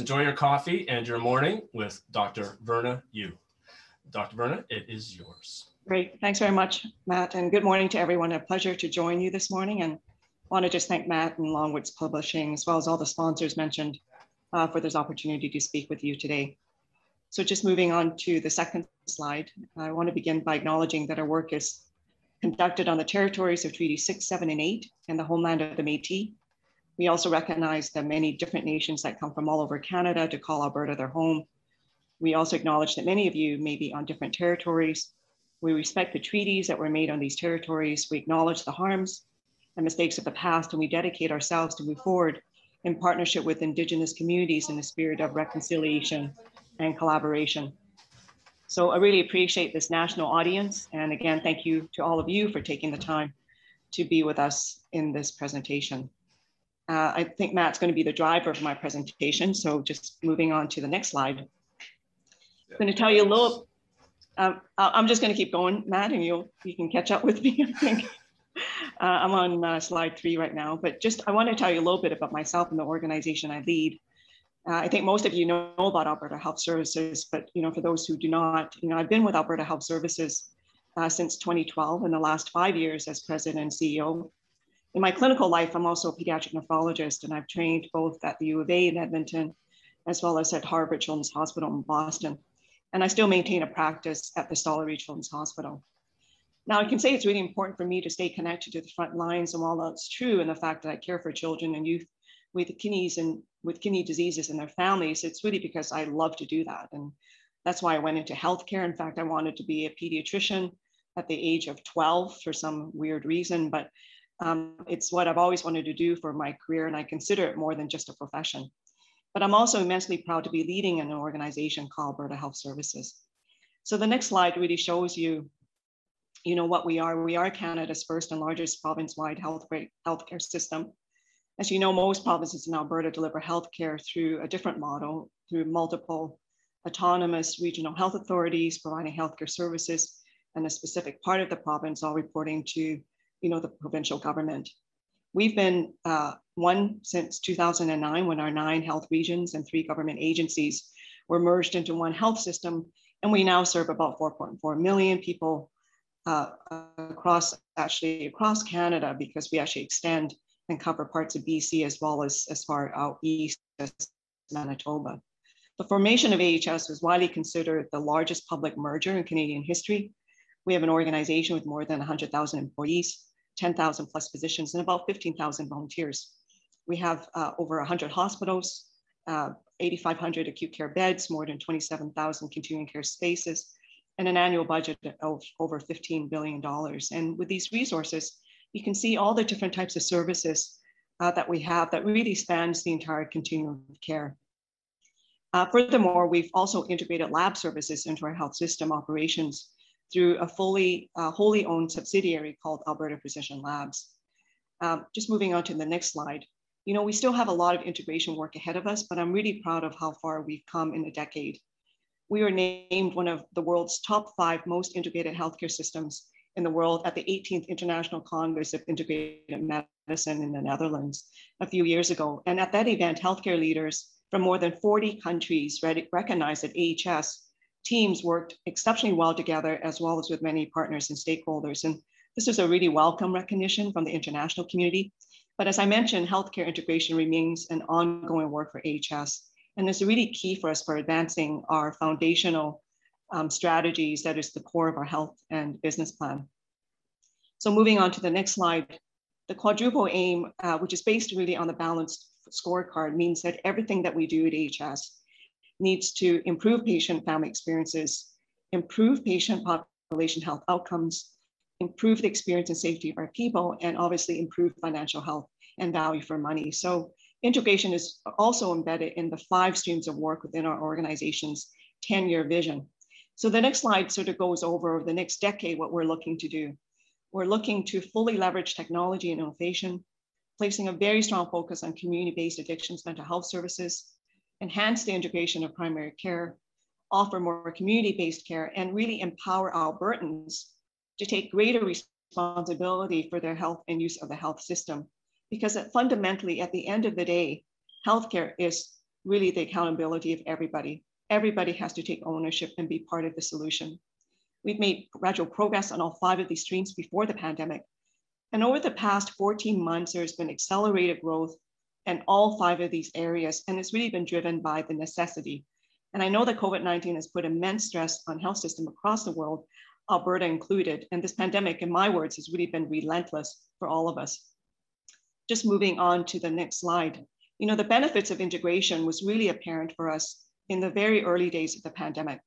enjoy your coffee and your morning with Dr. Verna Yiu. Dr. Verna, it is yours. Great. Thanks very much, Matt. And good morning to everyone. A pleasure to join you this morning. And want to just thank Matt and Longwoods Publishing, as well as all the sponsors mentioned uh, for this opportunity to speak with you today. So just moving on to the second slide, I want to begin by acknowledging that our work is conducted on the territories of Treaty 6, 7, and 8 and the homeland of the Métis. We also recognize the many different nations that come from all over Canada to call Alberta their home. We also acknowledge that many of you may be on different territories. We respect the treaties that were made on these territories. We acknowledge the harms and mistakes of the past, and we dedicate ourselves to move forward in partnership with Indigenous communities in the spirit of reconciliation and collaboration. So I really appreciate this national audience. And again, thank you to all of you for taking the time to be with us in this presentation. Uh, I think Matt's going to be the driver of my presentation. So just moving on to the next slide. I'm going to tell you a little, um, I'm just going to keep going, Matt, and you'll, you can catch up with me, I think. Uh, I'm on uh, slide three right now, but just I want to tell you a little bit about myself and the organization I lead. Uh, I think most of you know about Alberta Health Services, but you know, for those who do not, you know, I've been with Alberta Health Services uh, since 2012 in the last five years as president and CEO. In my clinical life, I'm also a pediatric nephrologist, and I've trained both at the U of A in Edmonton, as well as at Harvard Children's Hospital in Boston. And I still maintain a practice at the Stollery Children's Hospital. Now, I can say it's really important for me to stay connected to the front lines, and while that's true, and the fact that I care for children and youth with kidneys and with kidney diseases and their families, it's really because I love to do that. And that's why I went into healthcare. In fact, I wanted to be a pediatrician at the age of 12 for some weird reason, but um, it's what I've always wanted to do for my career, and I consider it more than just a profession. But I'm also immensely proud to be leading an organization called Alberta Health Services. So the next slide really shows you, you know, what we are. We are Canada's first and largest province-wide health healthcare system. As you know, most provinces in Alberta deliver healthcare through a different model, through multiple autonomous regional health authorities providing healthcare services and a specific part of the province all reporting to you know, the provincial government. We've been uh, one since 2009 when our nine health regions and three government agencies were merged into one health system. And we now serve about 4.4 million people uh, across, actually across Canada because we actually extend and cover parts of BC as well as as far out east as Manitoba. The formation of AHS was widely considered the largest public merger in Canadian history. We have an organization with more than 100,000 employees, 10,000 plus physicians, and about 15,000 volunteers. We have uh, over 100 hospitals, uh, 8,500 acute care beds, more than 27,000 continuing care spaces, and an annual budget of over $15 billion. And with these resources, you can see all the different types of services uh, that we have that really spans the entire continuum of care. Uh, furthermore, we've also integrated lab services into our health system operations through a fully, uh, wholly owned subsidiary called Alberta Precision Labs. Um, just moving on to the next slide. You know, we still have a lot of integration work ahead of us, but I'm really proud of how far we've come in a decade. We were named one of the world's top five most integrated healthcare systems in the world at the 18th International Congress of Integrated Medicine in the Netherlands a few years ago. And at that event, healthcare leaders from more than 40 countries recognized that AHS teams worked exceptionally well together, as well as with many partners and stakeholders. And this is a really welcome recognition from the international community. But as I mentioned, healthcare integration remains an ongoing work for AHS. And it's really key for us for advancing our foundational um, strategies that is the core of our health and business plan. So moving on to the next slide, the quadruple aim, uh, which is based really on the balanced scorecard, means that everything that we do at AHS needs to improve patient family experiences, improve patient population health outcomes, improve the experience and safety of our people, and obviously improve financial health and value for money. So integration is also embedded in the five streams of work within our organization's 10-year vision. So the next slide sort of goes over the next decade, what we're looking to do. We're looking to fully leverage technology and innovation, placing a very strong focus on community-based addictions mental health services, enhance the integration of primary care, offer more community-based care, and really empower Albertans to take greater responsibility for their health and use of the health system. Because fundamentally, at the end of the day, healthcare is really the accountability of everybody. Everybody has to take ownership and be part of the solution. We've made gradual progress on all five of these streams before the pandemic. And over the past 14 months, there's been accelerated growth in all five of these areas. And it's really been driven by the necessity. And I know that COVID-19 has put immense stress on health system across the world, Alberta included. And this pandemic, in my words, has really been relentless for all of us. Just moving on to the next slide. You know, the benefits of integration was really apparent for us in the very early days of the pandemic.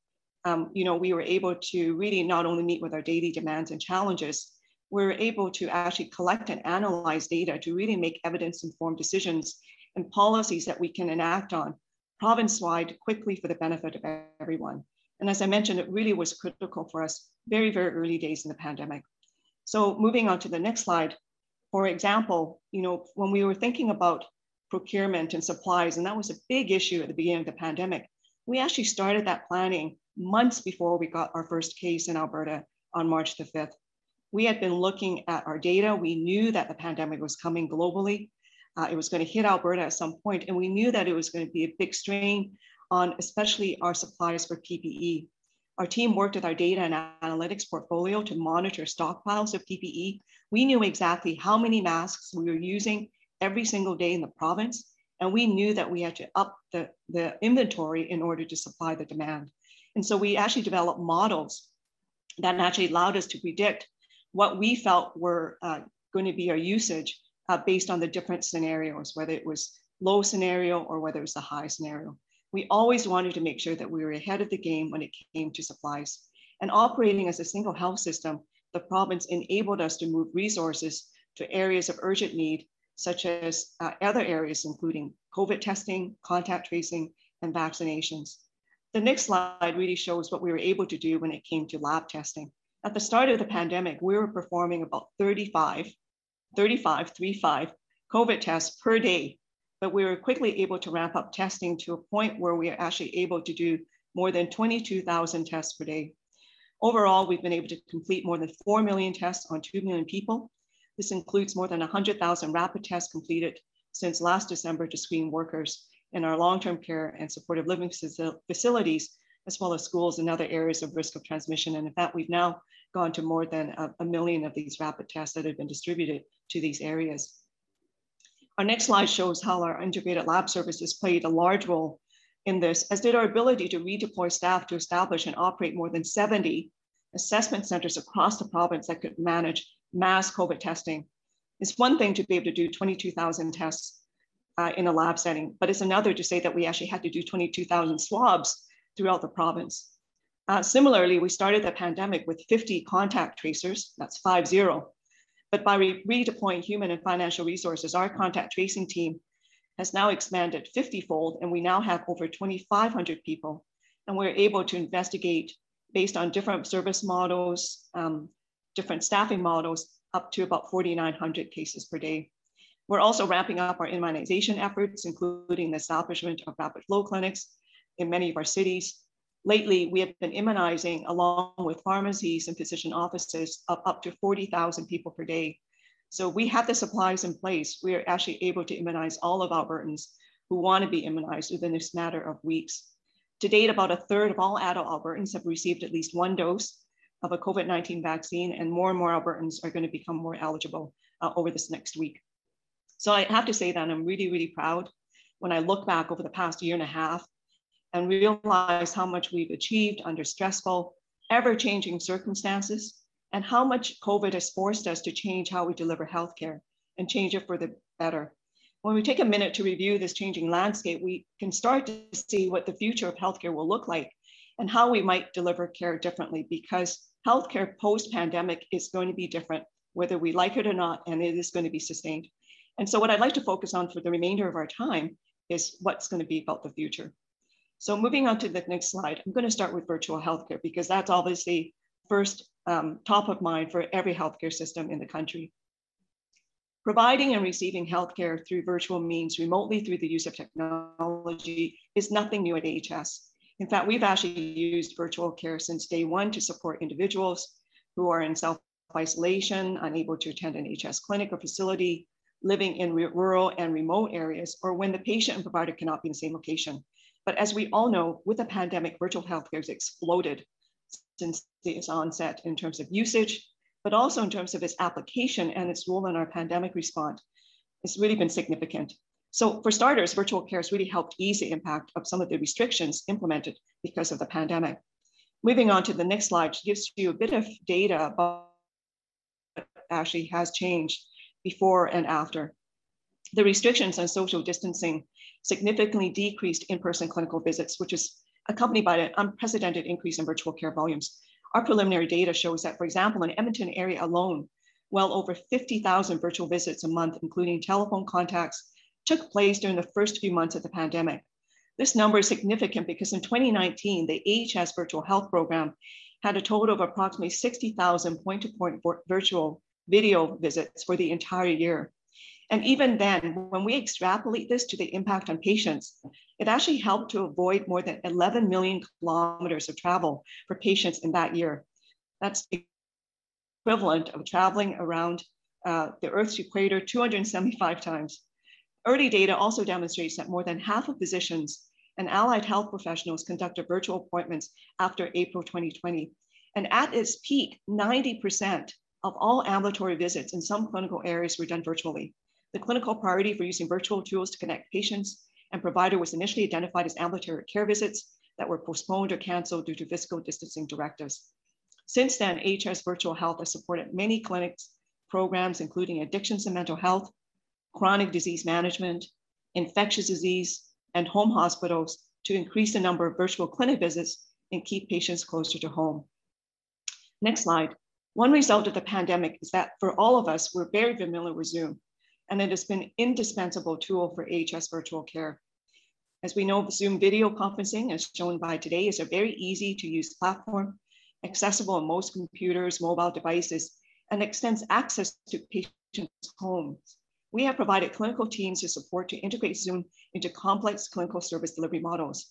Um, you know, we were able to really not only meet with our daily demands and challenges, were able to actually collect and analyze data to really make evidence-informed decisions and policies that we can enact on province-wide quickly for the benefit of everyone. And as I mentioned, it really was critical for us very, very early days in the pandemic. So moving on to the next slide, for example, you know, when we were thinking about procurement and supplies, and that was a big issue at the beginning of the pandemic, we actually started that planning months before we got our first case in Alberta on March the 5th. We had been looking at our data. We knew that the pandemic was coming globally. Uh, it was going to hit Alberta at some point, and we knew that it was going to be a big strain on especially our supplies for PPE. Our team worked with our data and analytics portfolio to monitor stockpiles of PPE. We knew exactly how many masks we were using every single day in the province, and we knew that we had to up the, the inventory in order to supply the demand. And so we actually developed models that actually allowed us to predict what we felt were uh, going to be our usage uh, based on the different scenarios, whether it was low scenario or whether it was the high scenario. We always wanted to make sure that we were ahead of the game when it came to supplies. And operating as a single health system, the province enabled us to move resources to areas of urgent need, such as uh, other areas, including COVID testing, contact tracing, and vaccinations. The next slide really shows what we were able to do when it came to lab testing. At the start of the pandemic, we were performing about 35, 35, 35 COVID tests per day, but we were quickly able to ramp up testing to a point where we are actually able to do more than 22,000 tests per day. Overall, we've been able to complete more than 4 million tests on 2 million people. This includes more than 100,000 rapid tests completed since last December to screen workers in our long-term care and supportive living facilities, as well as schools and other areas of risk of transmission. And in fact, we've now gone to more than a, a million of these rapid tests that have been distributed to these areas. Our next slide shows how our integrated lab services played a large role in this, as did our ability to redeploy staff to establish and operate more than 70 assessment centers across the province that could manage mass COVID testing. It's one thing to be able to do 22,000 tests uh, in a lab setting, but it's another to say that we actually had to do 22,000 swabs throughout the province. Uh, similarly, we started the pandemic with 50 contact tracers, that's five zero. But by re redeploying human and financial resources, our contact tracing team has now expanded 50 fold, and we now have over 2,500 people. And we're able to investigate based on different service models, um, different staffing models, up to about 4,900 cases per day. We're also ramping up our immunization efforts, including the establishment of rapid flow clinics in many of our cities. Lately, we have been immunizing along with pharmacies and physician offices up, up to 40,000 people per day. So we have the supplies in place. We are actually able to immunize all of Albertans who want to be immunized within this matter of weeks. To date, about a third of all adult Albertans have received at least one dose of a COVID-19 vaccine, and more and more Albertans are going to become more eligible uh, over this next week. So I have to say that I'm really, really proud when I look back over the past year and a half and realize how much we've achieved under stressful, ever changing circumstances, and how much COVID has forced us to change how we deliver healthcare and change it for the better. When we take a minute to review this changing landscape, we can start to see what the future of healthcare will look like and how we might deliver care differently because healthcare post pandemic is going to be different, whether we like it or not, and it is going to be sustained. And so what I'd like to focus on for the remainder of our time is what's going to be about the future. So moving on to the next slide, I'm going to start with virtual healthcare because that's obviously first um, top of mind for every healthcare system in the country. Providing and receiving healthcare through virtual means remotely through the use of technology is nothing new at AHS. In fact, we've actually used virtual care since day one to support individuals who are in self-isolation, unable to attend an AHS clinic or facility, living in rural and remote areas, or when the patient and provider cannot be in the same location. But as we all know, with the pandemic, virtual healthcare has exploded since its onset in terms of usage, but also in terms of its application and its role in our pandemic response. It's really been significant. So for starters, virtual care has really helped ease the impact of some of the restrictions implemented because of the pandemic. Moving on to the next slide gives you a bit of data about what actually has changed before and after. The restrictions on social distancing significantly decreased in-person clinical visits, which is accompanied by an unprecedented increase in virtual care volumes. Our preliminary data shows that, for example, in Edmonton area alone, well over 50,000 virtual visits a month, including telephone contacts, took place during the first few months of the pandemic. This number is significant because in 2019, the AHS virtual health program had a total of approximately 60,000 point-to-point virtual video visits for the entire year. And even then, when we extrapolate this to the impact on patients, it actually helped to avoid more than 11 million kilometers of travel for patients in that year. That's equivalent of traveling around uh, the Earth's equator 275 times. Early data also demonstrates that more than half of physicians and allied health professionals conducted virtual appointments after April 2020. And at its peak, 90% of all ambulatory visits in some clinical areas were done virtually. The clinical priority for using virtual tools to connect patients and provider was initially identified as ambulatory care visits that were postponed or canceled due to physical distancing directives. Since then, AHS Virtual Health has supported many clinics, programs, including addictions and mental health, chronic disease management, infectious disease, and home hospitals to increase the number of virtual clinic visits and keep patients closer to home. Next slide. One result of the pandemic is that for all of us, we're very familiar with Zoom, and it has been an indispensable tool for AHS virtual care. As we know, Zoom video conferencing, as shown by today, is a very easy to use platform, accessible on most computers, mobile devices, and extends access to patients' homes. We have provided clinical teams the support to integrate Zoom into complex clinical service delivery models.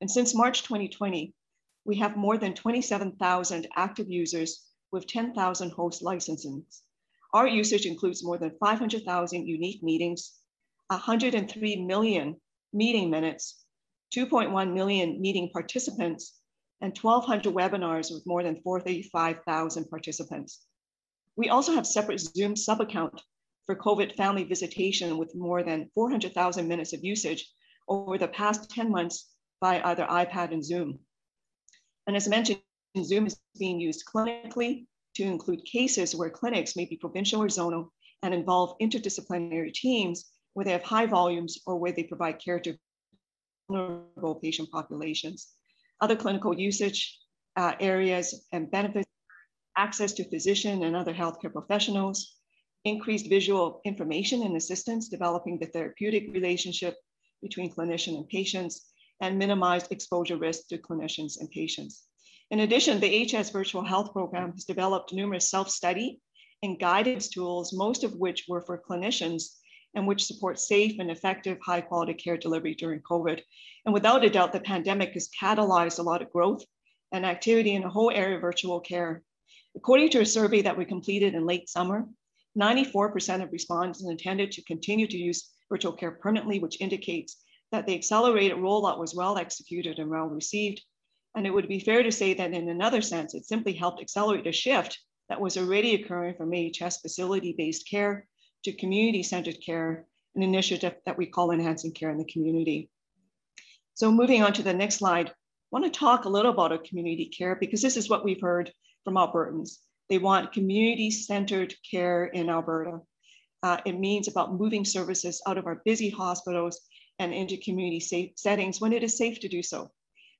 And since March 2020, we have more than 27,000 active users with 10,000 host licenses. Our usage includes more than 500,000 unique meetings, 103 million meeting minutes, 2.1 million meeting participants, and 1,200 webinars with more than 45,000 participants. We also have separate Zoom sub-account for COVID family visitation with more than 400,000 minutes of usage over the past 10 months by either iPad and Zoom. And as mentioned, Zoom is being used clinically to include cases where clinics may be provincial or zonal and involve interdisciplinary teams where they have high volumes or where they provide care to vulnerable patient populations. Other clinical usage uh, areas and benefits, access to physician and other healthcare professionals, increased visual information and assistance, developing the therapeutic relationship between clinician and patients, and minimized exposure risk to clinicians and patients. In addition, the HS Virtual Health Program has developed numerous self-study and guidance tools, most of which were for clinicians and which support safe and effective high quality care delivery during COVID. And without a doubt, the pandemic has catalyzed a lot of growth and activity in the whole area of virtual care. According to a survey that we completed in late summer, 94% of respondents intended to continue to use virtual care permanently, which indicates that the accelerated rollout was well executed and well received. And it would be fair to say that in another sense, it simply helped accelerate a shift that was already occurring from AHS facility-based care to community-centered care, an initiative that we call enhancing care in the community. So moving on to the next slide, I want to talk a little about community care because this is what we've heard from Albertans. They want community-centered care in Alberta. Uh, it means about moving services out of our busy hospitals and into community safe settings when it is safe to do so.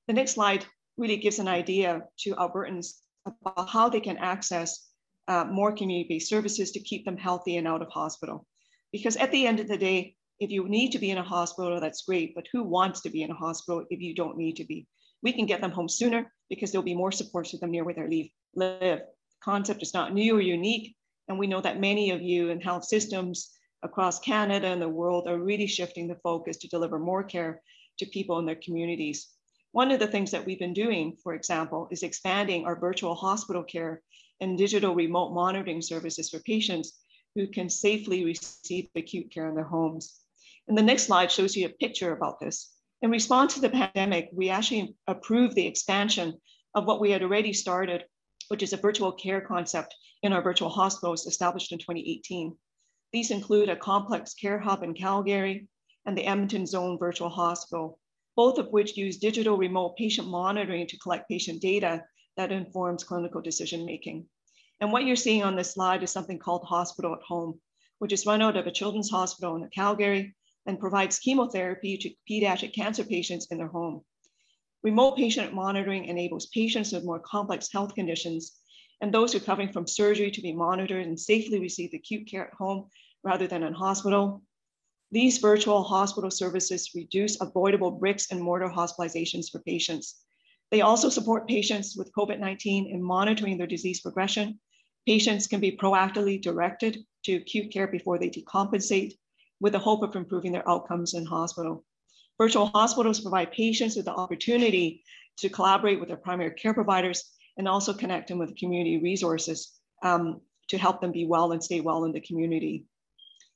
The next slide really gives an idea to Albertans about how they can access uh, more community-based services to keep them healthy and out of hospital. Because at the end of the day, if you need to be in a hospital, that's great, but who wants to be in a hospital if you don't need to be? We can get them home sooner because there'll be more support to them near where they live The concept is not new or unique. And we know that many of you in health systems across Canada and the world are really shifting the focus to deliver more care to people in their communities. One of the things that we've been doing, for example, is expanding our virtual hospital care and digital remote monitoring services for patients who can safely receive acute care in their homes. And the next slide shows you a picture about this. In response to the pandemic, we actually approved the expansion of what we had already started, which is a virtual care concept in our virtual hospitals established in 2018. These include a complex care hub in Calgary and the Edmonton Zone Virtual Hospital, both of which use digital remote patient monitoring to collect patient data that informs clinical decision making. And what you're seeing on this slide is something called Hospital at Home, which is run out of a children's hospital in Calgary and provides chemotherapy to pediatric cancer patients in their home. Remote patient monitoring enables patients with more complex health conditions and those recovering from surgery to be monitored and safely receive acute care at home rather than in hospital. These virtual hospital services reduce avoidable bricks and mortar hospitalizations for patients. They also support patients with COVID-19 in monitoring their disease progression. Patients can be proactively directed to acute care before they decompensate with the hope of improving their outcomes in hospital. Virtual hospitals provide patients with the opportunity to collaborate with their primary care providers and also connect them with community resources um, to help them be well and stay well in the community.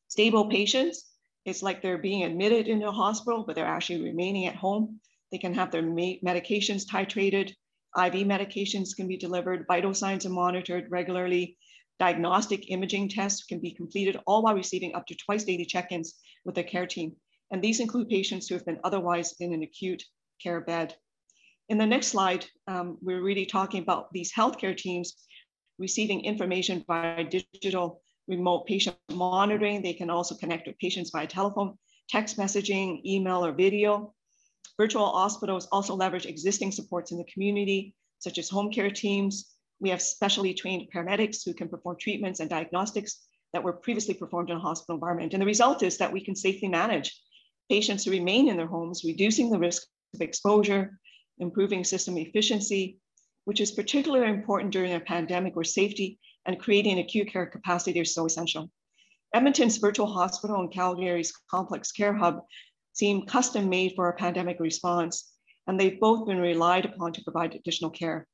Stable patients, it's like they're being admitted into a hospital, but they're actually remaining at home. They can have their medications titrated, IV medications can be delivered, vital signs are monitored regularly, diagnostic imaging tests can be completed, all while receiving up to twice daily check-ins with their care team. And these include patients who have been otherwise in an acute care bed. In the next slide, um, we're really talking about these healthcare teams receiving information via digital remote patient monitoring. They can also connect with patients via telephone, text messaging, email, or video. Virtual hospitals also leverage existing supports in the community, such as home care teams. We have specially trained paramedics who can perform treatments and diagnostics that were previously performed in a hospital environment. And the result is that we can safely manage patients who remain in their homes, reducing the risk of exposure, improving system efficiency, which is particularly important during a pandemic where safety and creating acute care capacity are so essential. Edmonton's virtual hospital and Calgary's complex care hub seem custom made for a pandemic response, and they've both been relied upon to provide additional care.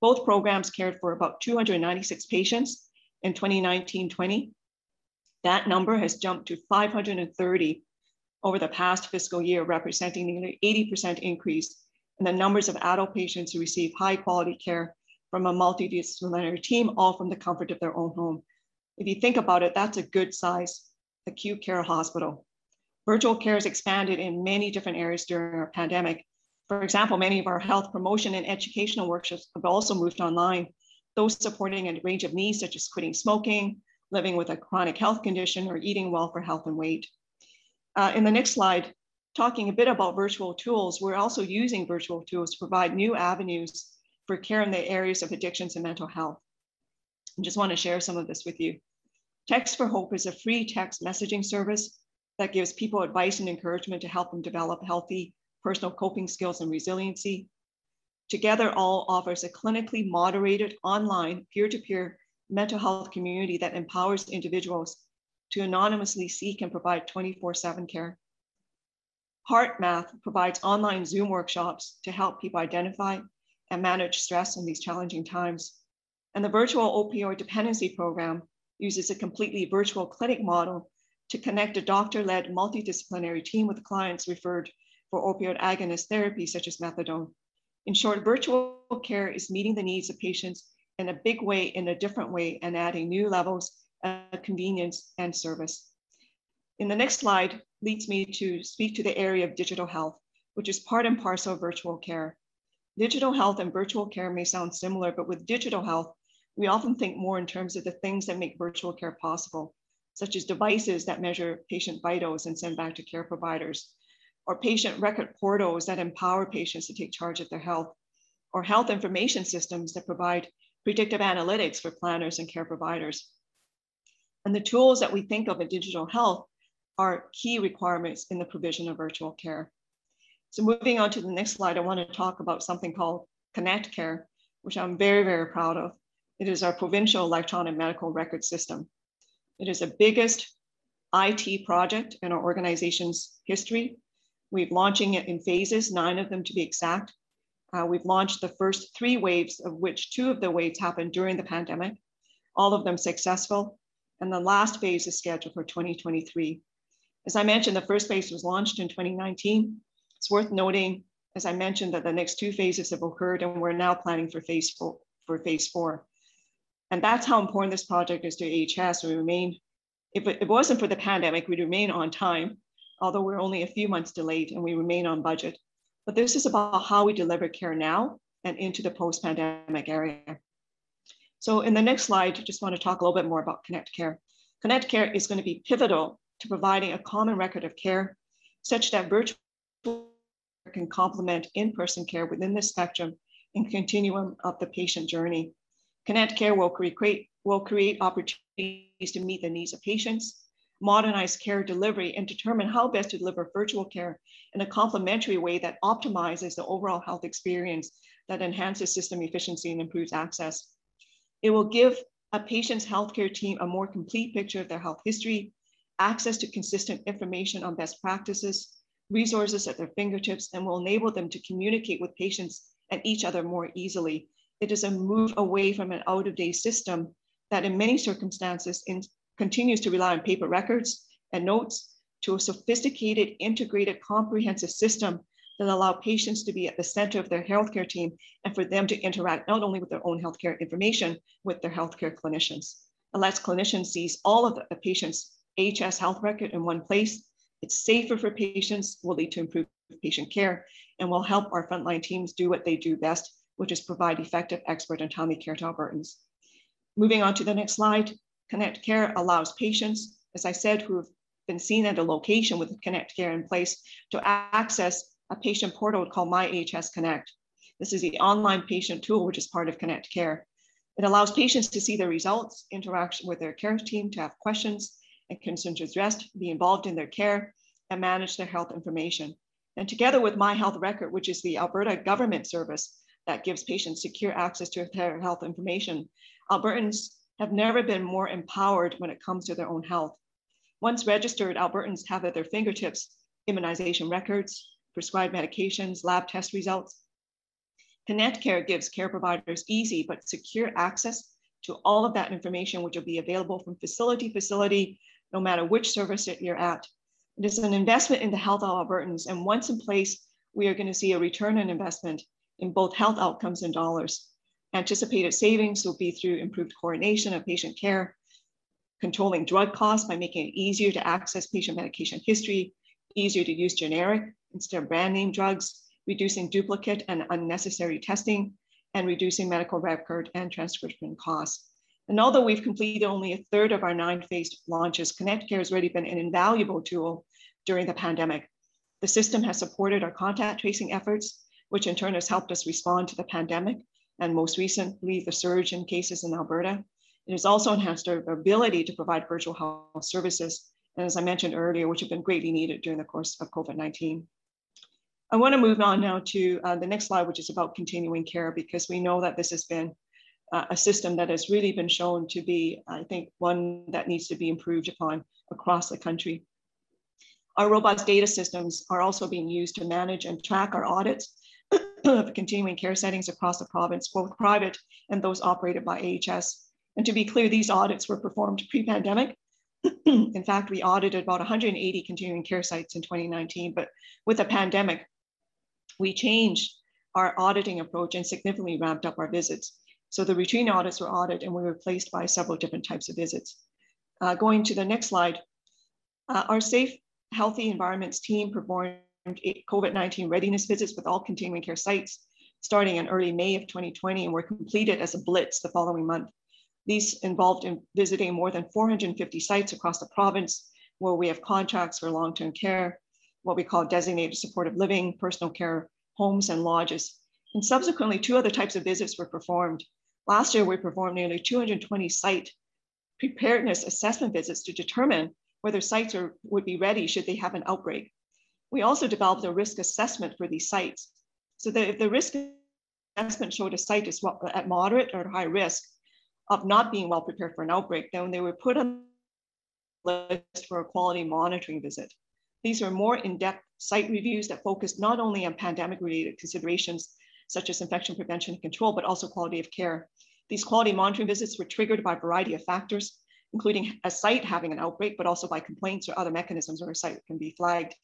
Both programs cared for about 296 patients in 2019-20. That number has jumped to 530 over the past fiscal year, representing nearly 80% increase in the numbers of adult patients who receive high quality care from a multidisciplinary team, all from the comfort of their own home. If you think about it, that's a good size acute care hospital. Virtual care has expanded in many different areas during our pandemic. For example, many of our health promotion and educational workshops have also moved online, those supporting a range of needs such as quitting smoking, living with a chronic health condition, or eating well for health and weight. Uh, in the next slide, talking a bit about virtual tools, we're also using virtual tools to provide new avenues for care in the areas of addictions and mental health. I just want to share some of this with you. Text4Hope is a free text messaging service that gives people advice and encouragement to help them develop healthy personal coping skills and resiliency. Togetherall offers a clinically moderated online peer-to-peer mental health community that empowers individuals to anonymously seek and provide 24-7 care. HeartMath provides online Zoom workshops to help people identify and manage stress in these challenging times. And the virtual opioid dependency program uses a completely virtual clinic model to connect a doctor-led multidisciplinary team with clients referred for opioid agonist therapy, such as methadone. In short, virtual care is meeting the needs of patients in a big way, in a different way, and adding new levels of convenience and service. In the next slide leads me to speak to the area of digital health, which is part and parcel of virtual care. Digital health and virtual care may sound similar, but with digital health, we often think more in terms of the things that make virtual care possible, such as devices that measure patient vitals and send back to care providers, or patient record portals that empower patients to take charge of their health, or health information systems that provide predictive analytics for planners and care providers. And the tools that we think of in digital health are key requirements in the provision of virtual care. So moving on to the next slide, I want to talk about something called Connect Care, which I'm very, very proud of. It is our provincial electronic medical record system. It is the biggest IT project in our organization's history. We're launching it in phases, nine of them to be exact. Uh, we've launched the first three waves, of which two of the waves happened during the pandemic, all of them successful. and the last phase is scheduled for 2023. As I mentioned, the first phase was launched in 2019. It's worth noting, as I mentioned, that the next two phases have occurred and we're now planning for phase four. For phase four. And that's how important this project is to AHS. We remain, if it, wasn't for the pandemic, we'd remain on time, although we're only a few months delayed and we remain on budget. But this is about how we deliver care now and into the post-pandemic area. So in the next slide, I just want to talk a little bit more about Connect Care. Connect Care is going to be pivotal to providing a common record of care such that virtual can complement in-person care within the spectrum and continuum of the patient journey. Connect Care will create, will create opportunities to meet the needs of patients, modernize care delivery, and determine how best to deliver virtual care in a complementary way that optimizes the overall health experience that enhances system efficiency and improves access. It will give a patient's healthcare team a more complete picture of their health history, access to consistent information on best practices, resources at their fingertips, and will enable them to communicate with patients and each other more easily. It is a move away from an out of date system that, in many circumstances, in, continues to rely on paper records and notes to a sophisticated, integrated, comprehensive system that allow patients to be at the center of their healthcare team and for them to interact not only with their own healthcare information, with their healthcare clinicians. Unless clinicians sees all of the patient's HS health record in one place, it's safer for patients, will lead to improved patient care, and will help our frontline teams do what they do best, which is provide effective, expert, and timely care to Albertans. Moving on to the next slide, Connect Care allows patients, as I said, who have been seen at a location with Connect Care in place to access a patient portal called My AHS Connect. This is the online patient tool, which is part of Connect Care. It allows patients to see their results, interact with their care team, to have questions and concerns addressed, be involved in their care, and manage their health information. And together with My Health Record, which is the Alberta government service that gives patients secure access to their health information, Albertans have never been more empowered when it comes to their own health. Once registered, Albertans have at their fingertips immunization records, prescribed medications, lab test results. Connect Care gives care providers easy but secure access to all of that information, which will be available from facility to facility, no matter which service that you're at. It is an investment in the health of Albertans, and once in place, we are going to see a return on investment in both health outcomes and dollars. Anticipated savings will be through improved coordination of patient care, controlling drug costs by making it easier to access patient medication history, easier to use generic instead of brand name drugs, reducing duplicate and unnecessary testing, and reducing medical record and transcription costs. And although we've completed only a third of our nine phased launches, Connect Care has already been an invaluable tool during the pandemic. The system has supported our contact tracing efforts, which in turn has helped us respond to the pandemic and most recently the surge in cases in Alberta. It has also enhanced our ability to provide virtual health services, and as I mentioned earlier, which have been greatly needed during the course of COVID-19. I want to move on now to uh, the next slide, which is about continuing care, because we know that this has been uh, a system that has really been shown to be, I think, one that needs to be improved upon across the country. Our robust data systems are also being used to manage and track our audits of continuing care settings across the province, both private and those operated by AHS. And to be clear, these audits were performed pre-pandemic. in fact, we audited about 180 continuing care sites in 2019, but with the pandemic, we changed our auditing approach and significantly ramped up our visits. So the routine audits were audited and we were replaced by several different types of visits. Uh, going to the next slide, uh, our Safe Healthy Environments team performed COVID-19 readiness visits with all continuing care sites starting in early May of 2020 and were completed as a blitz the following month. These involved in visiting more than 450 sites across the province where we have contracts for long-term care, what we call designated supportive living, personal care homes and lodges. And subsequently, two other types of visits were performed. Last year, we performed nearly 220 site preparedness assessment visits to determine whether sites are, would be ready should they have an outbreak. We also developed a risk assessment for these sites. So that if the risk assessment showed a site is at moderate or high risk of not being well prepared for an outbreak, then they were put on the list for a quality monitoring visit. These are more in-depth site reviews that focus not only on pandemic-related considerations, such as infection prevention and control, but also quality of care. These quality monitoring visits were triggered by a variety of factors, including a site having an outbreak, but also by complaints or other mechanisms where a site can be flagged.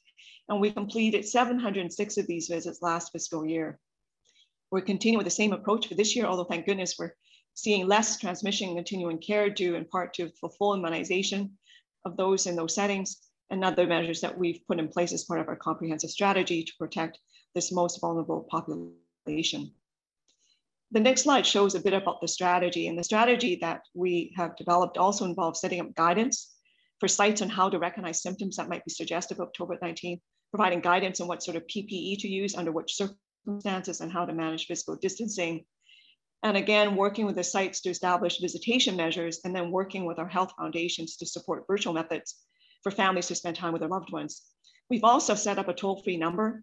And we completed 706 of these visits last fiscal year. We're continuing with the same approach for this year, although thank goodness we're seeing less transmission and continuing care due in part to the full immunization of those in those settings and other measures that we've put in place as part of our comprehensive strategy to protect this most vulnerable population. The next slide shows a bit about the strategy and the strategy that we have developed also involves setting up guidance for sites on how to recognize symptoms that might be suggestive of COVID-19, providing guidance on what sort of PPE to use under which circumstances and how to manage physical distancing. And again, working with the sites to establish visitation measures and then working with our health foundations to support virtual methods for families to spend time with their loved ones. We've also set up a toll-free number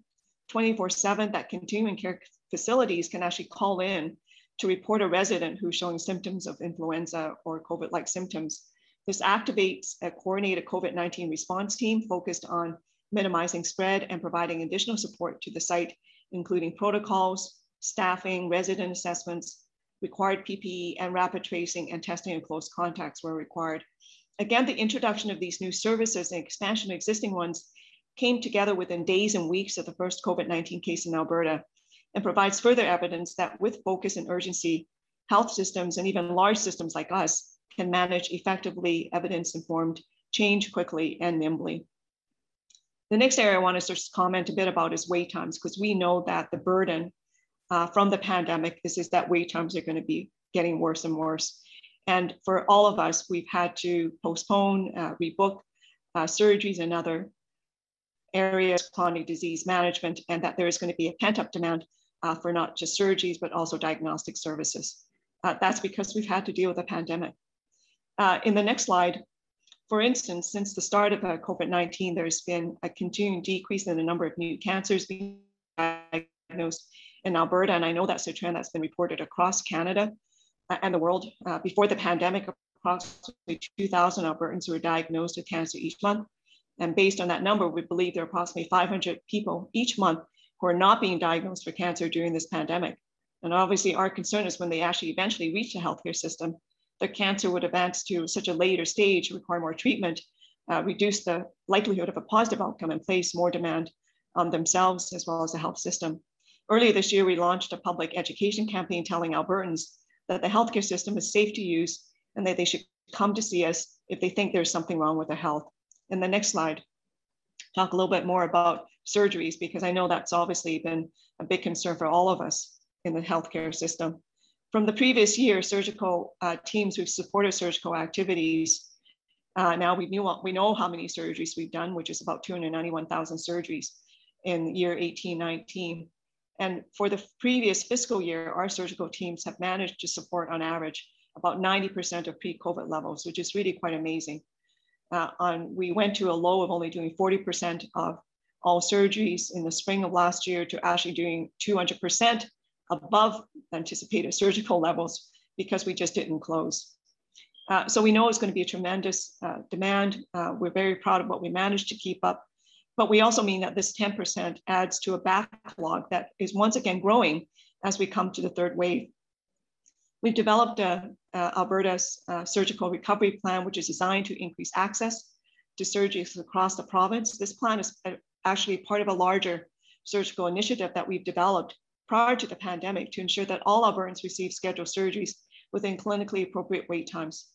24-7 that continuing care facilities can actually call in to report a resident who's showing symptoms of influenza or COVID-like symptoms. This activates a coordinated COVID-19 response team focused on minimizing spread and providing additional support to the site, including protocols, staffing, resident assessments, required PPE, and rapid tracing and testing of close contacts where required. Again, the introduction of these new services and expansion of existing ones came together within days and weeks of the first COVID-19 case in Alberta and provides further evidence that with focus and urgency, health systems and even large systems like us can manage effectively evidence-informed change quickly and nimbly. The next area I want to just comment a bit about is wait times, because we know that the burden uh, from the pandemic is, is that wait times are going to be getting worse and worse. And for all of us, we've had to postpone, uh, rebook uh, surgeries and other areas, chronic disease management, and that there is going to be a pent up demand uh, for not just surgeries, but also diagnostic services. Uh, that's because we've had to deal with a pandemic. Uh, in the next slide, for instance, since the start of uh, COVID-19, there's been a continuing decrease in the number of new cancers being diagnosed in Alberta, and I know that's a trend that's been reported across Canada uh, and the world. Uh, before the pandemic, approximately 2,000 Albertans were diagnosed with cancer each month. And based on that number, we believe there are approximately 500 people each month who are not being diagnosed for cancer during this pandemic. And obviously, our concern is when they actually eventually reach the healthcare system, the cancer would advance to such a later stage, require more treatment, uh, reduce the likelihood of a positive outcome, and place more demand on themselves as well as the health system. Earlier this year, we launched a public education campaign telling Albertans that the healthcare system is safe to use and that they should come to see us if they think there's something wrong with their health. In the next slide, talk a little bit more about surgeries because I know that's obviously been a big concern for all of us in the healthcare system. From the previous year, surgical uh, teams who've supported surgical activities, uh, now we, knew, we know how many surgeries we've done, which is about 291,000 surgeries in year 1819. And for the previous fiscal year, our surgical teams have managed to support on average about 90% of pre-COVID levels, which is really quite amazing. Uh, on, we went to a low of only doing 40% of all surgeries in the spring of last year to actually doing 200% above anticipated surgical levels because we just didn't close. Uh, so we know it's going to be a tremendous uh, demand. Uh, we're very proud of what we managed to keep up but we also mean that this 10% adds to a backlog that is once again growing as we come to the third wave. We've developed a, a Alberta's uh, surgical recovery plan, which is designed to increase access to surgeries across the province. This plan is uh, actually part of a larger surgical initiative that we've developed prior to the pandemic to ensure that all Albertans receive scheduled surgeries within clinically appropriate wait times.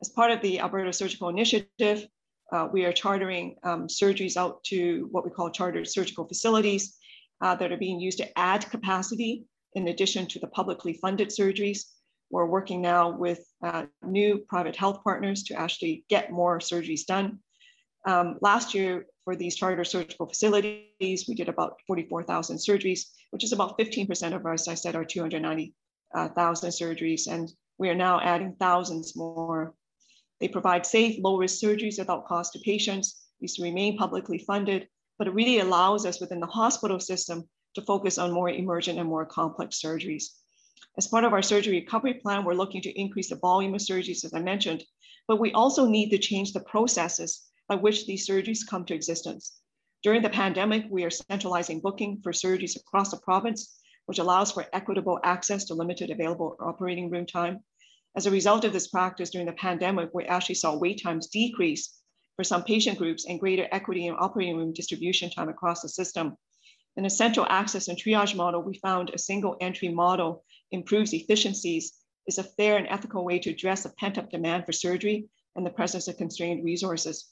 As part of the Alberta Surgical Initiative, uh, we are chartering um, surgeries out to what we call chartered surgical facilities uh, that are being used to add capacity in addition to the publicly funded surgeries. We're working now with uh, new private health partners to actually get more surgeries done. Um, last year, for these charter surgical facilities, we did about 44,000 surgeries, which is about 15% of our, as I said, our 290,000 uh, surgeries. And we are now adding thousands more they provide safe, low-risk surgeries without cost to patients. These remain publicly funded, but it really allows us within the hospital system to focus on more emergent and more complex surgeries. As part of our surgery recovery plan, we're looking to increase the volume of surgeries, as I mentioned, but we also need to change the processes by which these surgeries come to existence. During the pandemic, we are centralizing booking for surgeries across the province, which allows for equitable access to limited available operating room time. As a result of this practice during the pandemic, we actually saw wait times decrease for some patient groups and greater equity in operating room distribution time across the system. In a central access and triage model, we found a single entry model improves efficiencies, is a fair and ethical way to address the pent up demand for surgery and the presence of constrained resources.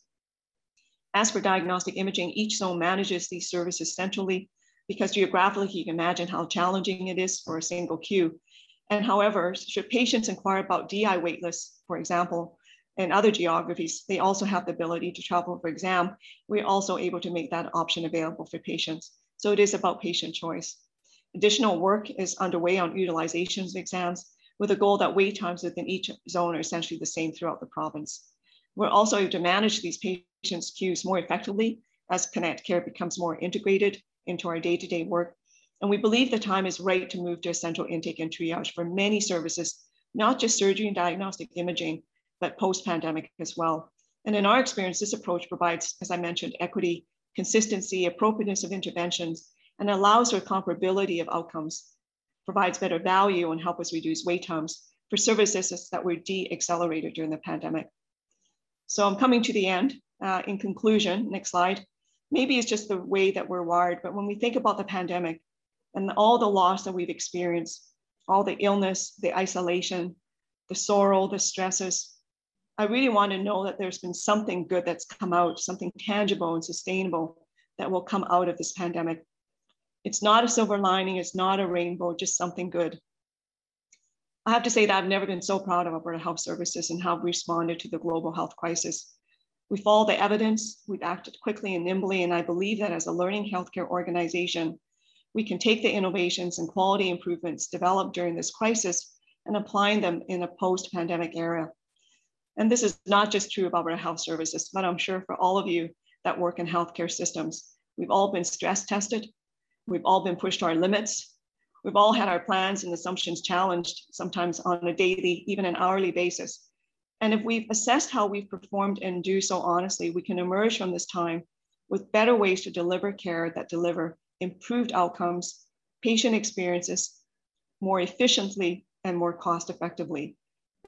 As for diagnostic imaging, each zone manages these services centrally because geographically you can imagine how challenging it is for a single queue. And however, should patients inquire about DI waitlists, for example, in other geographies, they also have the ability to travel for exam. We're also able to make that option available for patients. So it is about patient choice. Additional work is underway on utilizations of exams with a goal that wait times within each zone are essentially the same throughout the province. We're also able to manage these patients' queues more effectively as Connect Care becomes more integrated into our day-to-day work. And we believe the time is right to move to a central intake and triage for many services, not just surgery and diagnostic imaging, but post-pandemic as well. And in our experience, this approach provides, as I mentioned, equity, consistency, appropriateness of interventions, and allows for comparability of outcomes, provides better value and help us reduce wait times for services that were de-accelerated during the pandemic. So I'm coming to the end. Uh, in conclusion, next slide, maybe it's just the way that we're wired, but when we think about the pandemic and all the loss that we've experienced, all the illness, the isolation, the sorrow, the stresses, I really want to know that there's been something good that's come out, something tangible and sustainable that will come out of this pandemic. It's not a silver lining, it's not a rainbow, just something good. I have to say that I've never been so proud of Alberta Health Services and how we responded to the global health crisis. We followed the evidence, we've acted quickly and nimbly, and I believe that as a learning healthcare organization, we can take the innovations and quality improvements developed during this crisis and applying them in a post-pandemic era. And this is not just true of Alberta Health Services, but I'm sure for all of you that work in healthcare systems, we've all been stress tested, We've all been pushed to our limits. We've all had our plans and assumptions challenged, sometimes on a daily, even an hourly basis. And if we've assessed how we've performed and do so honestly, we can emerge from this time with better ways to deliver care that deliver improved outcomes, patient experiences more efficiently and more cost effectively.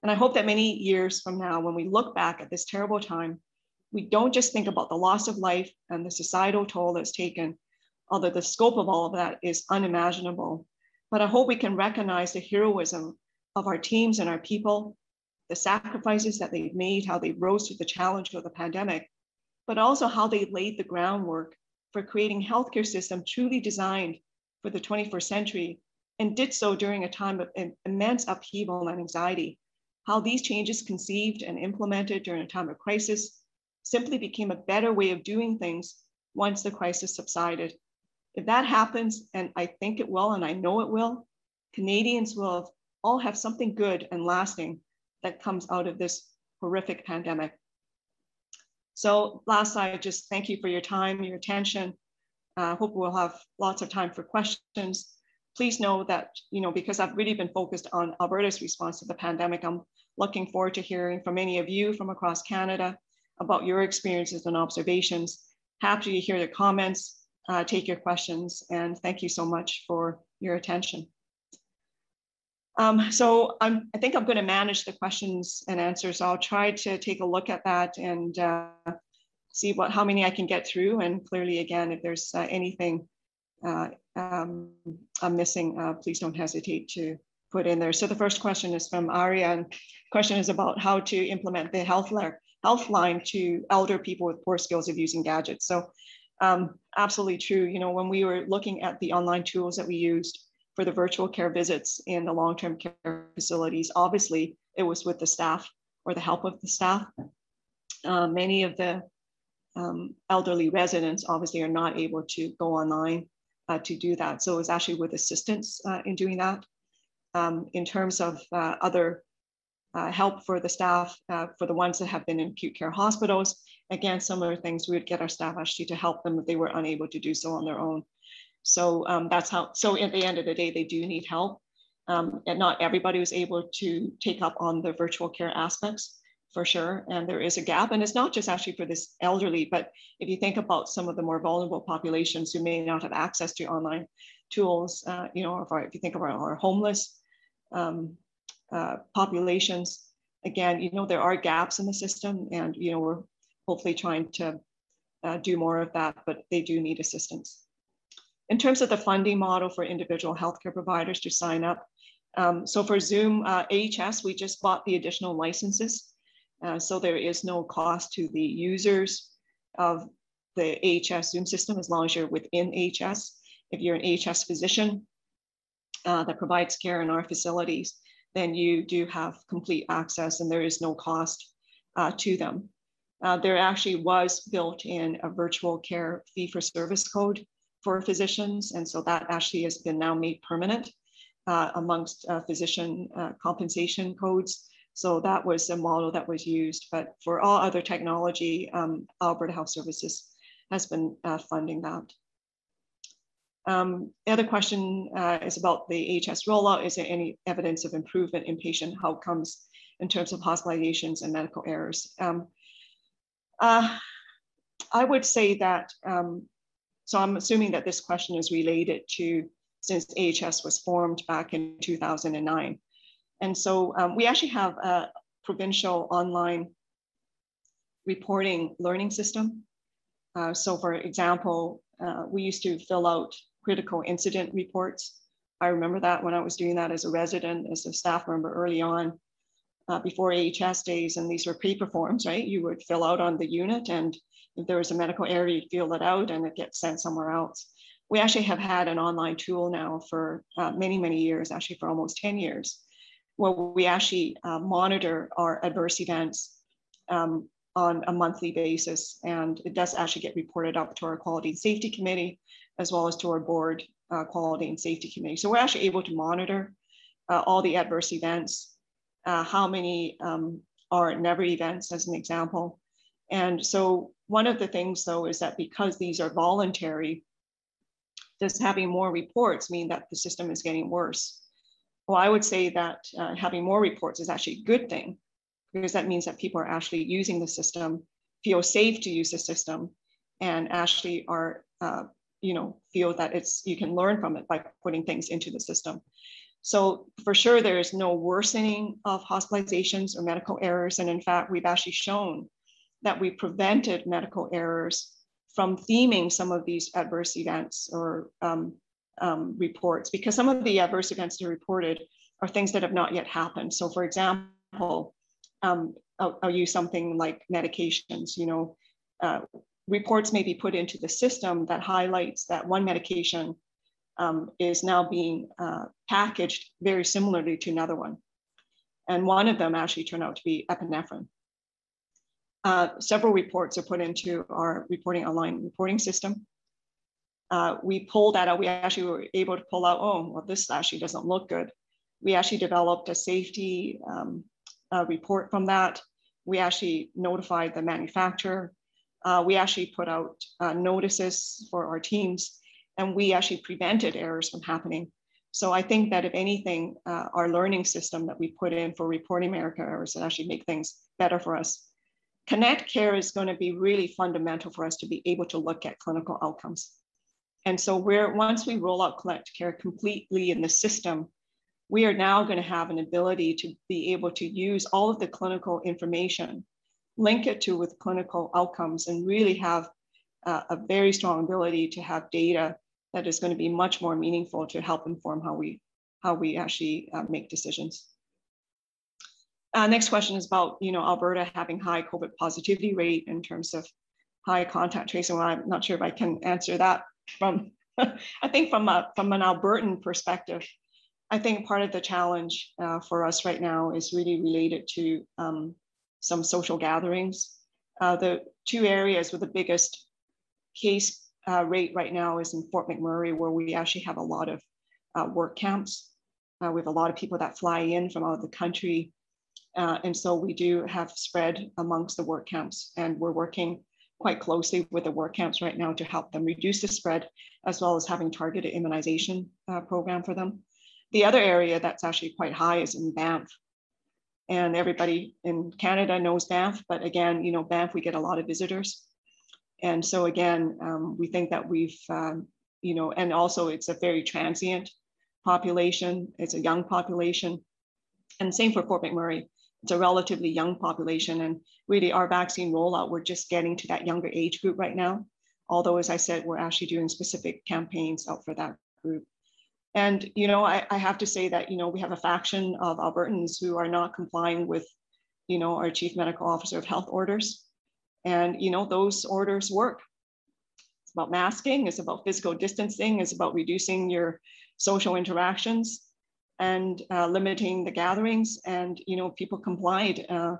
And I hope that many years from now, when we look back at this terrible time, we don't just think about the loss of life and the societal toll that's taken, although the scope of all of that is unimaginable. But I hope we can recognize the heroism of our teams and our people, the sacrifices that they've made, how they rose to the challenge of the pandemic, but also how they laid the groundwork for creating healthcare system truly designed for the 21st century and did so during a time of immense upheaval and anxiety. How these changes conceived and implemented during a time of crisis simply became a better way of doing things once the crisis subsided. If that happens, and I think it will, and I know it will, Canadians will all have something good and lasting that comes out of this horrific pandemic. So last I just thank you for your time, your attention. I uh, hope we'll have lots of time for questions. Please know that, you know, because I've really been focused on Alberta's response to the pandemic, I'm looking forward to hearing from many of you from across Canada about your experiences and observations. Happy to hear the comments uh, take your questions. And thank you so much for your attention. Um, so I'm, I think I'm going to manage the questions and answers. I'll try to take a look at that and uh, see what how many I can get through. And clearly, again, if there's uh, anything uh, um, I'm missing, uh, please don't hesitate to put in there. So the first question is from Aria, and question is about how to implement the health, health line to elder people with poor skills of using gadgets. So um, absolutely true. You know, when we were looking at the online tools that we used for the virtual care visits in the long-term care facilities, obviously it was with the staff or the help of the staff. Uh, many of the um, elderly residents obviously are not able to go online uh, to do that. So it was actually with assistance uh, in doing that. Um, in terms of uh, other uh, help for the staff, uh, for the ones that have been in acute care hospitals. Again, similar things, we would get our staff actually to help them if they were unable to do so on their own. So um, that's how, so at the end of the day, they do need help. Um, and not everybody was able to take up on the virtual care aspects for sure. And there is a gap. And it's not just actually for this elderly, but if you think about some of the more vulnerable populations who may not have access to online tools, uh, you know, if, if you think about our homeless, um, uh, populations. Again, you know, there are gaps in the system and, you know, we're hopefully trying to uh, do more of that, but they do need assistance. In terms of the funding model for individual healthcare providers to sign up, um, so for Zoom uh, AHS, we just bought the additional licenses. Uh, so there is no cost to the users of the AHS Zoom system as long as you're within AHS. If you're an AHS physician uh, that provides care in our facilities, then you do have complete access and there is no cost uh, to them. Uh, there actually was built in a virtual care fee for service code for physicians. And so that actually has been now made permanent uh, amongst uh, physician uh, compensation codes. So that was a model that was used. But for all other technology, um, Alberta Health Services has been uh, funding that. Um, the other question uh, is about the AHS rollout. Is there any evidence of improvement in patient outcomes in terms of hospitalizations and medical errors? Um, uh, I would say that, um, so I'm assuming that this question is related to since AHS was formed back in 2009. And so um, we actually have a provincial online reporting learning system. Uh, so for example, uh, we used to fill out critical incident reports. I remember that when I was doing that as a resident, as a staff member early on, uh, before AHS days, and these were paper forms, right? You would fill out on the unit, and if there was a medical error, you'd fill it out and it gets sent somewhere else. We actually have had an online tool now for uh, many, many years, actually for almost 10 years, where we actually uh, monitor our adverse events um, on a monthly basis. And it does actually get reported up to our quality and safety committee, as well as to our board uh, quality and safety committee. So we're actually able to monitor uh, all the adverse events, uh, how many um, are never events as an example. And so one of the things though is that because these are voluntary, does having more reports mean that the system is getting worse? Well, I would say that uh, having more reports is actually a good thing because that means that people are actually using the system, feel safe to use the system, and actually are, uh, you know, feel that it's you can learn from it by putting things into the system. So for sure, there is no worsening of hospitalizations or medical errors, and in fact, we've actually shown that we prevented medical errors from theming some of these adverse events or um, um, reports, because some of the adverse events that are reported are things that have not yet happened. So, for example, um, I'll, I'll, use something like medications. You know, uh, reports may be put into the system that highlights that one medication um, is now being uh, packaged very similarly to another one. And one of them actually turned out to be epinephrine. Uh, several reports are put into our reporting online reporting system. Uh, we pulled that out. We actually were able to pull out, oh, well, this actually doesn't look good. We actually developed a safety um, uh, report from that. We actually notified the manufacturer. Uh, we actually put out uh, notices for our teams, and we actually prevented errors from happening. So I think that if anything, uh, our learning system that we put in for reporting America errors that actually make things better for us. Connect Care is going to be really fundamental for us to be able to look at clinical outcomes. And so we're once we roll out Connect Care completely in the system, we are now going to have an ability to be able to use all of the clinical information, link it to with clinical outcomes, and really have uh, a very strong ability to have data that is going to be much more meaningful to help inform how we how we actually uh, make decisions. Uh, next question is about you know Alberta having high COVID positivity rate in terms of high contact tracing. Well, I'm not sure if I can answer that from I think from a from an Albertan perspective, I think part of the challenge uh, for us right now is really related to um, some social gatherings. Uh, the two areas with the biggest case uh, rate right now is in Fort McMurray, where we actually have a lot of uh, work camps. Uh, we have a lot of people that fly in from out of the country. Uh, and so we do have spread amongst the work camps, and we're working quite closely with the work camps right now to help them reduce the spread, as well as having targeted immunization program for them. The other area that's actually quite high is in Banff. And everybody in Canada knows Banff, but again, you know, Banff, we get a lot of visitors. And so again, um, we think that we've, um, you know, and also it's a very transient population. It's a young population. And same for Fort McMurray. It's a relatively young population. And really, our vaccine rollout, we're just getting to that younger age group right now. Although, as I said, we're actually doing specific campaigns out for that group. And, you know, I, I have to say that, you know, we have a faction of Albertans who are not complying with, you know, our chief medical officer of health orders. And, you know, those orders work. It's about masking, it's about physical distancing, it's about reducing your social interactions and uh, limiting the gatherings. And, you know, people complied. Uh,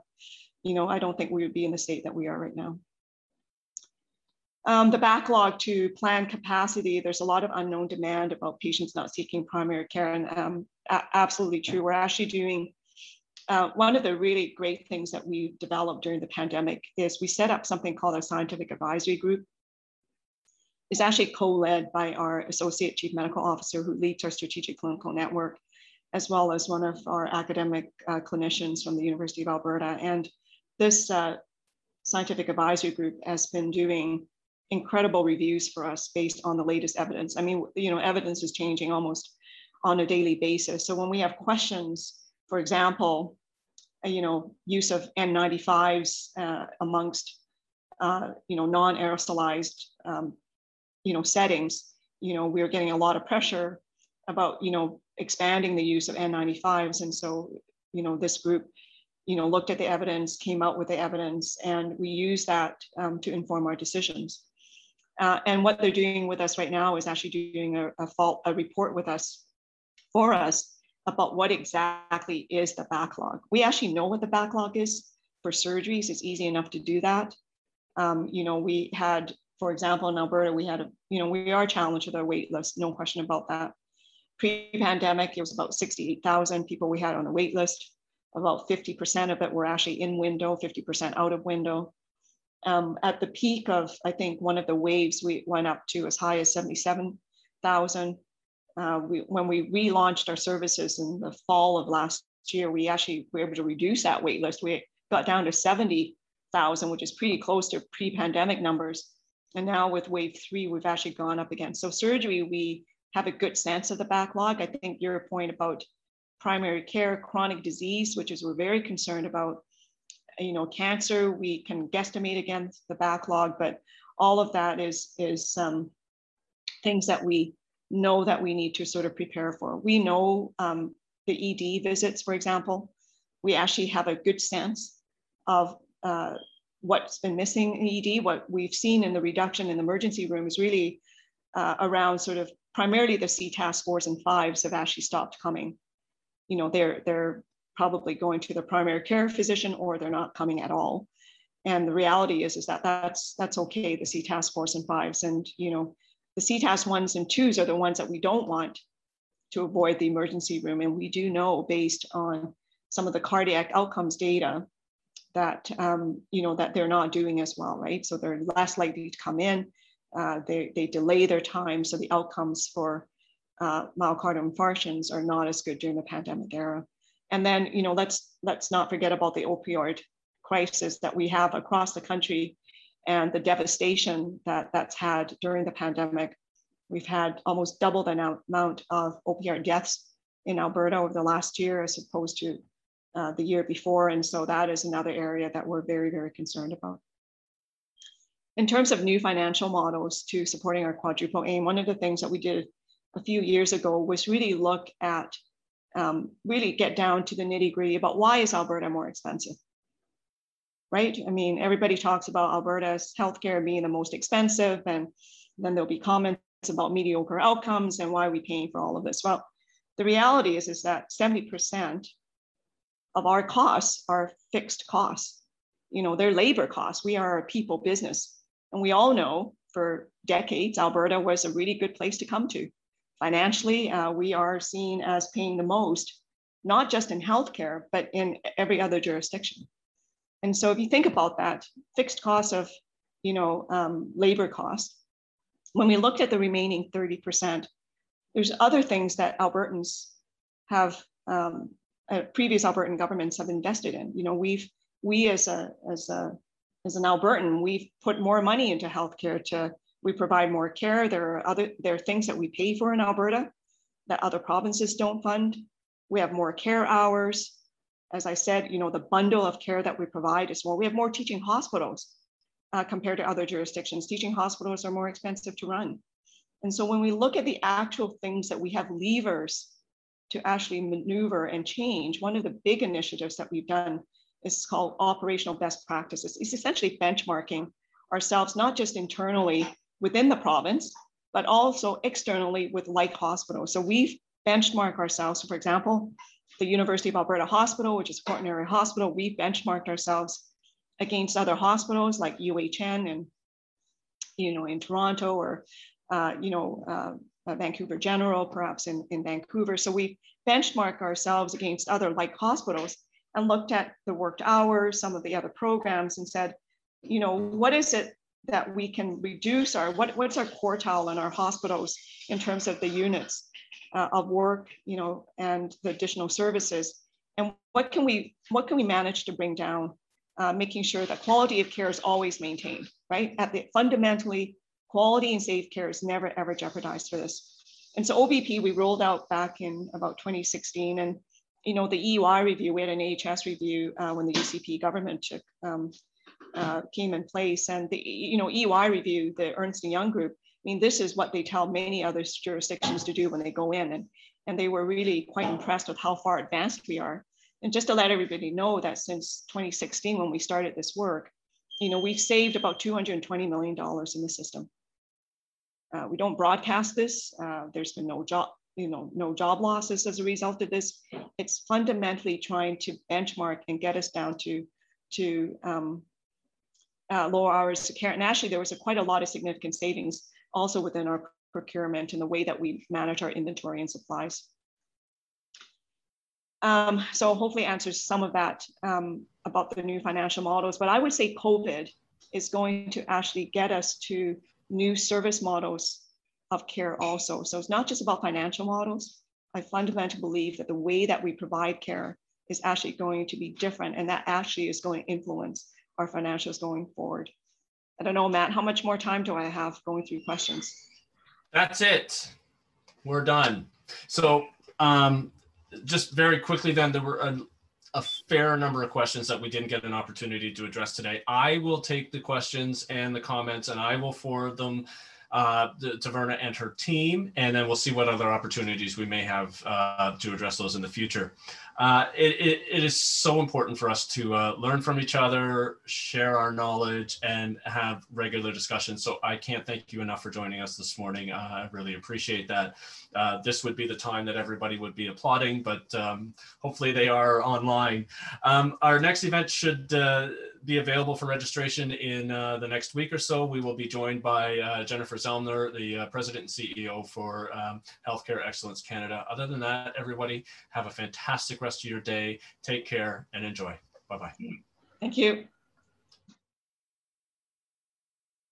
you know, I don't think we would be in the state that we are right now. Um, the backlog to plan capacity, there's a lot of unknown demand about patients not seeking primary care and um, absolutely true. We're actually doing, uh, one of the really great things that we developed during the pandemic is we set up something called a scientific advisory group. It's actually co-led by our associate chief medical officer who leads our strategic clinical network, as well as one of our academic uh, clinicians from the University of Alberta. And this uh, scientific advisory group has been doing incredible reviews for us based on the latest evidence. I mean, you know, evidence is changing almost on a daily basis. So when we have questions, for example, you know, use of N95s uh, amongst, uh, you know, non-aerosolized, um, you know, settings, you know, we're getting a lot of pressure about, you know, expanding the use of N95s. And so, you know, this group, you know, looked at the evidence, came out with the evidence, and we use that um, to inform our decisions. Uh, and what they're doing with us right now is actually doing a, a, fault, a report with us for us about what exactly is the backlog. We actually know what the backlog is for surgeries. It's easy enough to do that. Um, you know, we had, for example, in Alberta, we had a, you know, we are challenged with our wait list, no question about that. Pre-pandemic, it was about 68,000 people we had on the wait list. About 50% of it were actually in window, 50% out of window um, at the peak of, I think, one of the waves, we went up to as high as 77,000. Uh, we, when we relaunched our services in the fall of last year, we actually were able to reduce that wait list. We got down to 70,000, which is pretty close to pre-pandemic numbers. And now with wave three, we've actually gone up again. So surgery, we have a good sense of the backlog. I think your point about primary care, chronic disease, which is we're very concerned about, you know, cancer, we can guesstimate against the backlog, but all of that is, is um, things that we know that we need to sort of prepare for. We know um, the ED visits, for example, we actually have a good sense of uh, what's been missing in ED. What we've seen in the reduction in the emergency room is really uh, around sort of primarily the CTAS fours and fives have actually stopped coming. You know, they're they're probably going to the primary care physician or they're not coming at all. And the reality is, is that that's, that's okay, the CTAS fours and fives. And, you know, the CTAS ones and twos are the ones that we don't want to avoid the emergency room. And we do know based on some of the cardiac outcomes data that, um, you know, that they're not doing as well, right? So they're less likely to come in. Uh, they, they delay their time. So the outcomes for uh, myocardial infarctions are not as good during the pandemic era. And then, you know, let's let's not forget about the opioid crisis that we have across the country and the devastation that that's had during the pandemic. We've had almost double the amount of opioid deaths in Alberta over the last year as opposed to uh, the year before. And so that is another area that we're very, very concerned about. In terms of new financial models to supporting our quadruple aim, one of the things that we did a few years ago was really look at um, really get down to the nitty gritty about why is Alberta more expensive? Right? I mean, everybody talks about Alberta's healthcare being the most expensive, and then there'll be comments about mediocre outcomes and why are we paying for all of this? Well, the reality is, is that 70% of our costs are fixed costs. You know, they're labor costs. We are a people business. And we all know for decades, Alberta was a really good place to come to financially, uh, we are seen as paying the most, not just in healthcare, but in every other jurisdiction. And so if you think about that, fixed cost of, you know, um, labor cost, when we looked at the remaining 30%, there's other things that Albertans have, um, uh, previous Albertan governments have invested in. You know, we've, we as a, as a, as an Albertan, we've put more money into healthcare to we provide more care. There are other there are things that we pay for in Alberta that other provinces don't fund. We have more care hours. as I said, you know, the bundle of care that we provide is more. we have more teaching hospitals uh, compared to other jurisdictions. Teaching hospitals are more expensive to run. And so when we look at the actual things that we have levers to actually maneuver and change, one of the big initiatives that we've done is called operational best practices. It's essentially benchmarking ourselves, not just internally within the province, but also externally with like hospitals. So we've benchmarked ourselves. So for example, the University of Alberta Hospital, which is a quaternary hospital, we've benchmarked ourselves against other hospitals like UHN and, you know, in Toronto or, uh, you know, uh, Vancouver General, perhaps in, in Vancouver. So we benchmark ourselves against other like hospitals and looked at the worked hours, some of the other programs and said, you know, what is it that we can reduce our, what, what's our quartile in our hospitals in terms of the units uh, of work, you know, and the additional services. And what can we, what can we manage to bring down, uh, making sure that quality of care is always maintained, right? At the fundamentally, quality and safe care is never ever jeopardized for this. And so OBP we rolled out back in about 2016, and you know the EY review, we had an AHS review uh, when the UCP government took, um, uh, came in place, and the you know EY review, the Ernst and Young group, I mean, this is what they tell many other jurisdictions to do when they go in. And, and they were really quite impressed with how far advanced we are. And just to let everybody know that since 2016, when we started this work, you know, we've saved about $220 million in the system. Uh, we don't broadcast this. Uh, there's been no job, you know, no job losses as a result of this. It's fundamentally trying to benchmark and get us down to, to um, uh, lower hours to care. And actually, there was a, quite a lot of significant savings also within our procurement and the way that we manage our inventory and supplies. Um, so hopefully answers some of that um, about the new financial models, but I would say COVID is going to actually get us to new service models of care also. So it's not just about financial models. I fundamentally believe that the way that we provide care is actually going to be different and that actually is going to influence our financials going forward. I don't know, Matt, how much more time do I have going through questions? That's it. We're done. So um, just very quickly then, there were a, a fair number of questions that we didn't get an opportunity to address today. I will take the questions and the comments and I will forward them uh, to Verna and her team, and then we'll see what other opportunities we may have uh, to address those in the future. Uh, it, it, it is so important for us to uh, learn from each other, share our knowledge, and have regular discussions. So I can't thank you enough for joining us this morning. Uh, I really appreciate that. Uh, this would be the time that everybody would be applauding, but um, hopefully they are online. Um, our next event should uh, be available for registration in uh, the next week or so. We will be joined by uh, Jennifer Zelmer, the uh, president and CEO for um, Healthcare Excellence Canada. Other than that, everybody have a fantastic rest of your day. Take care and enjoy. Bye bye. Thank you.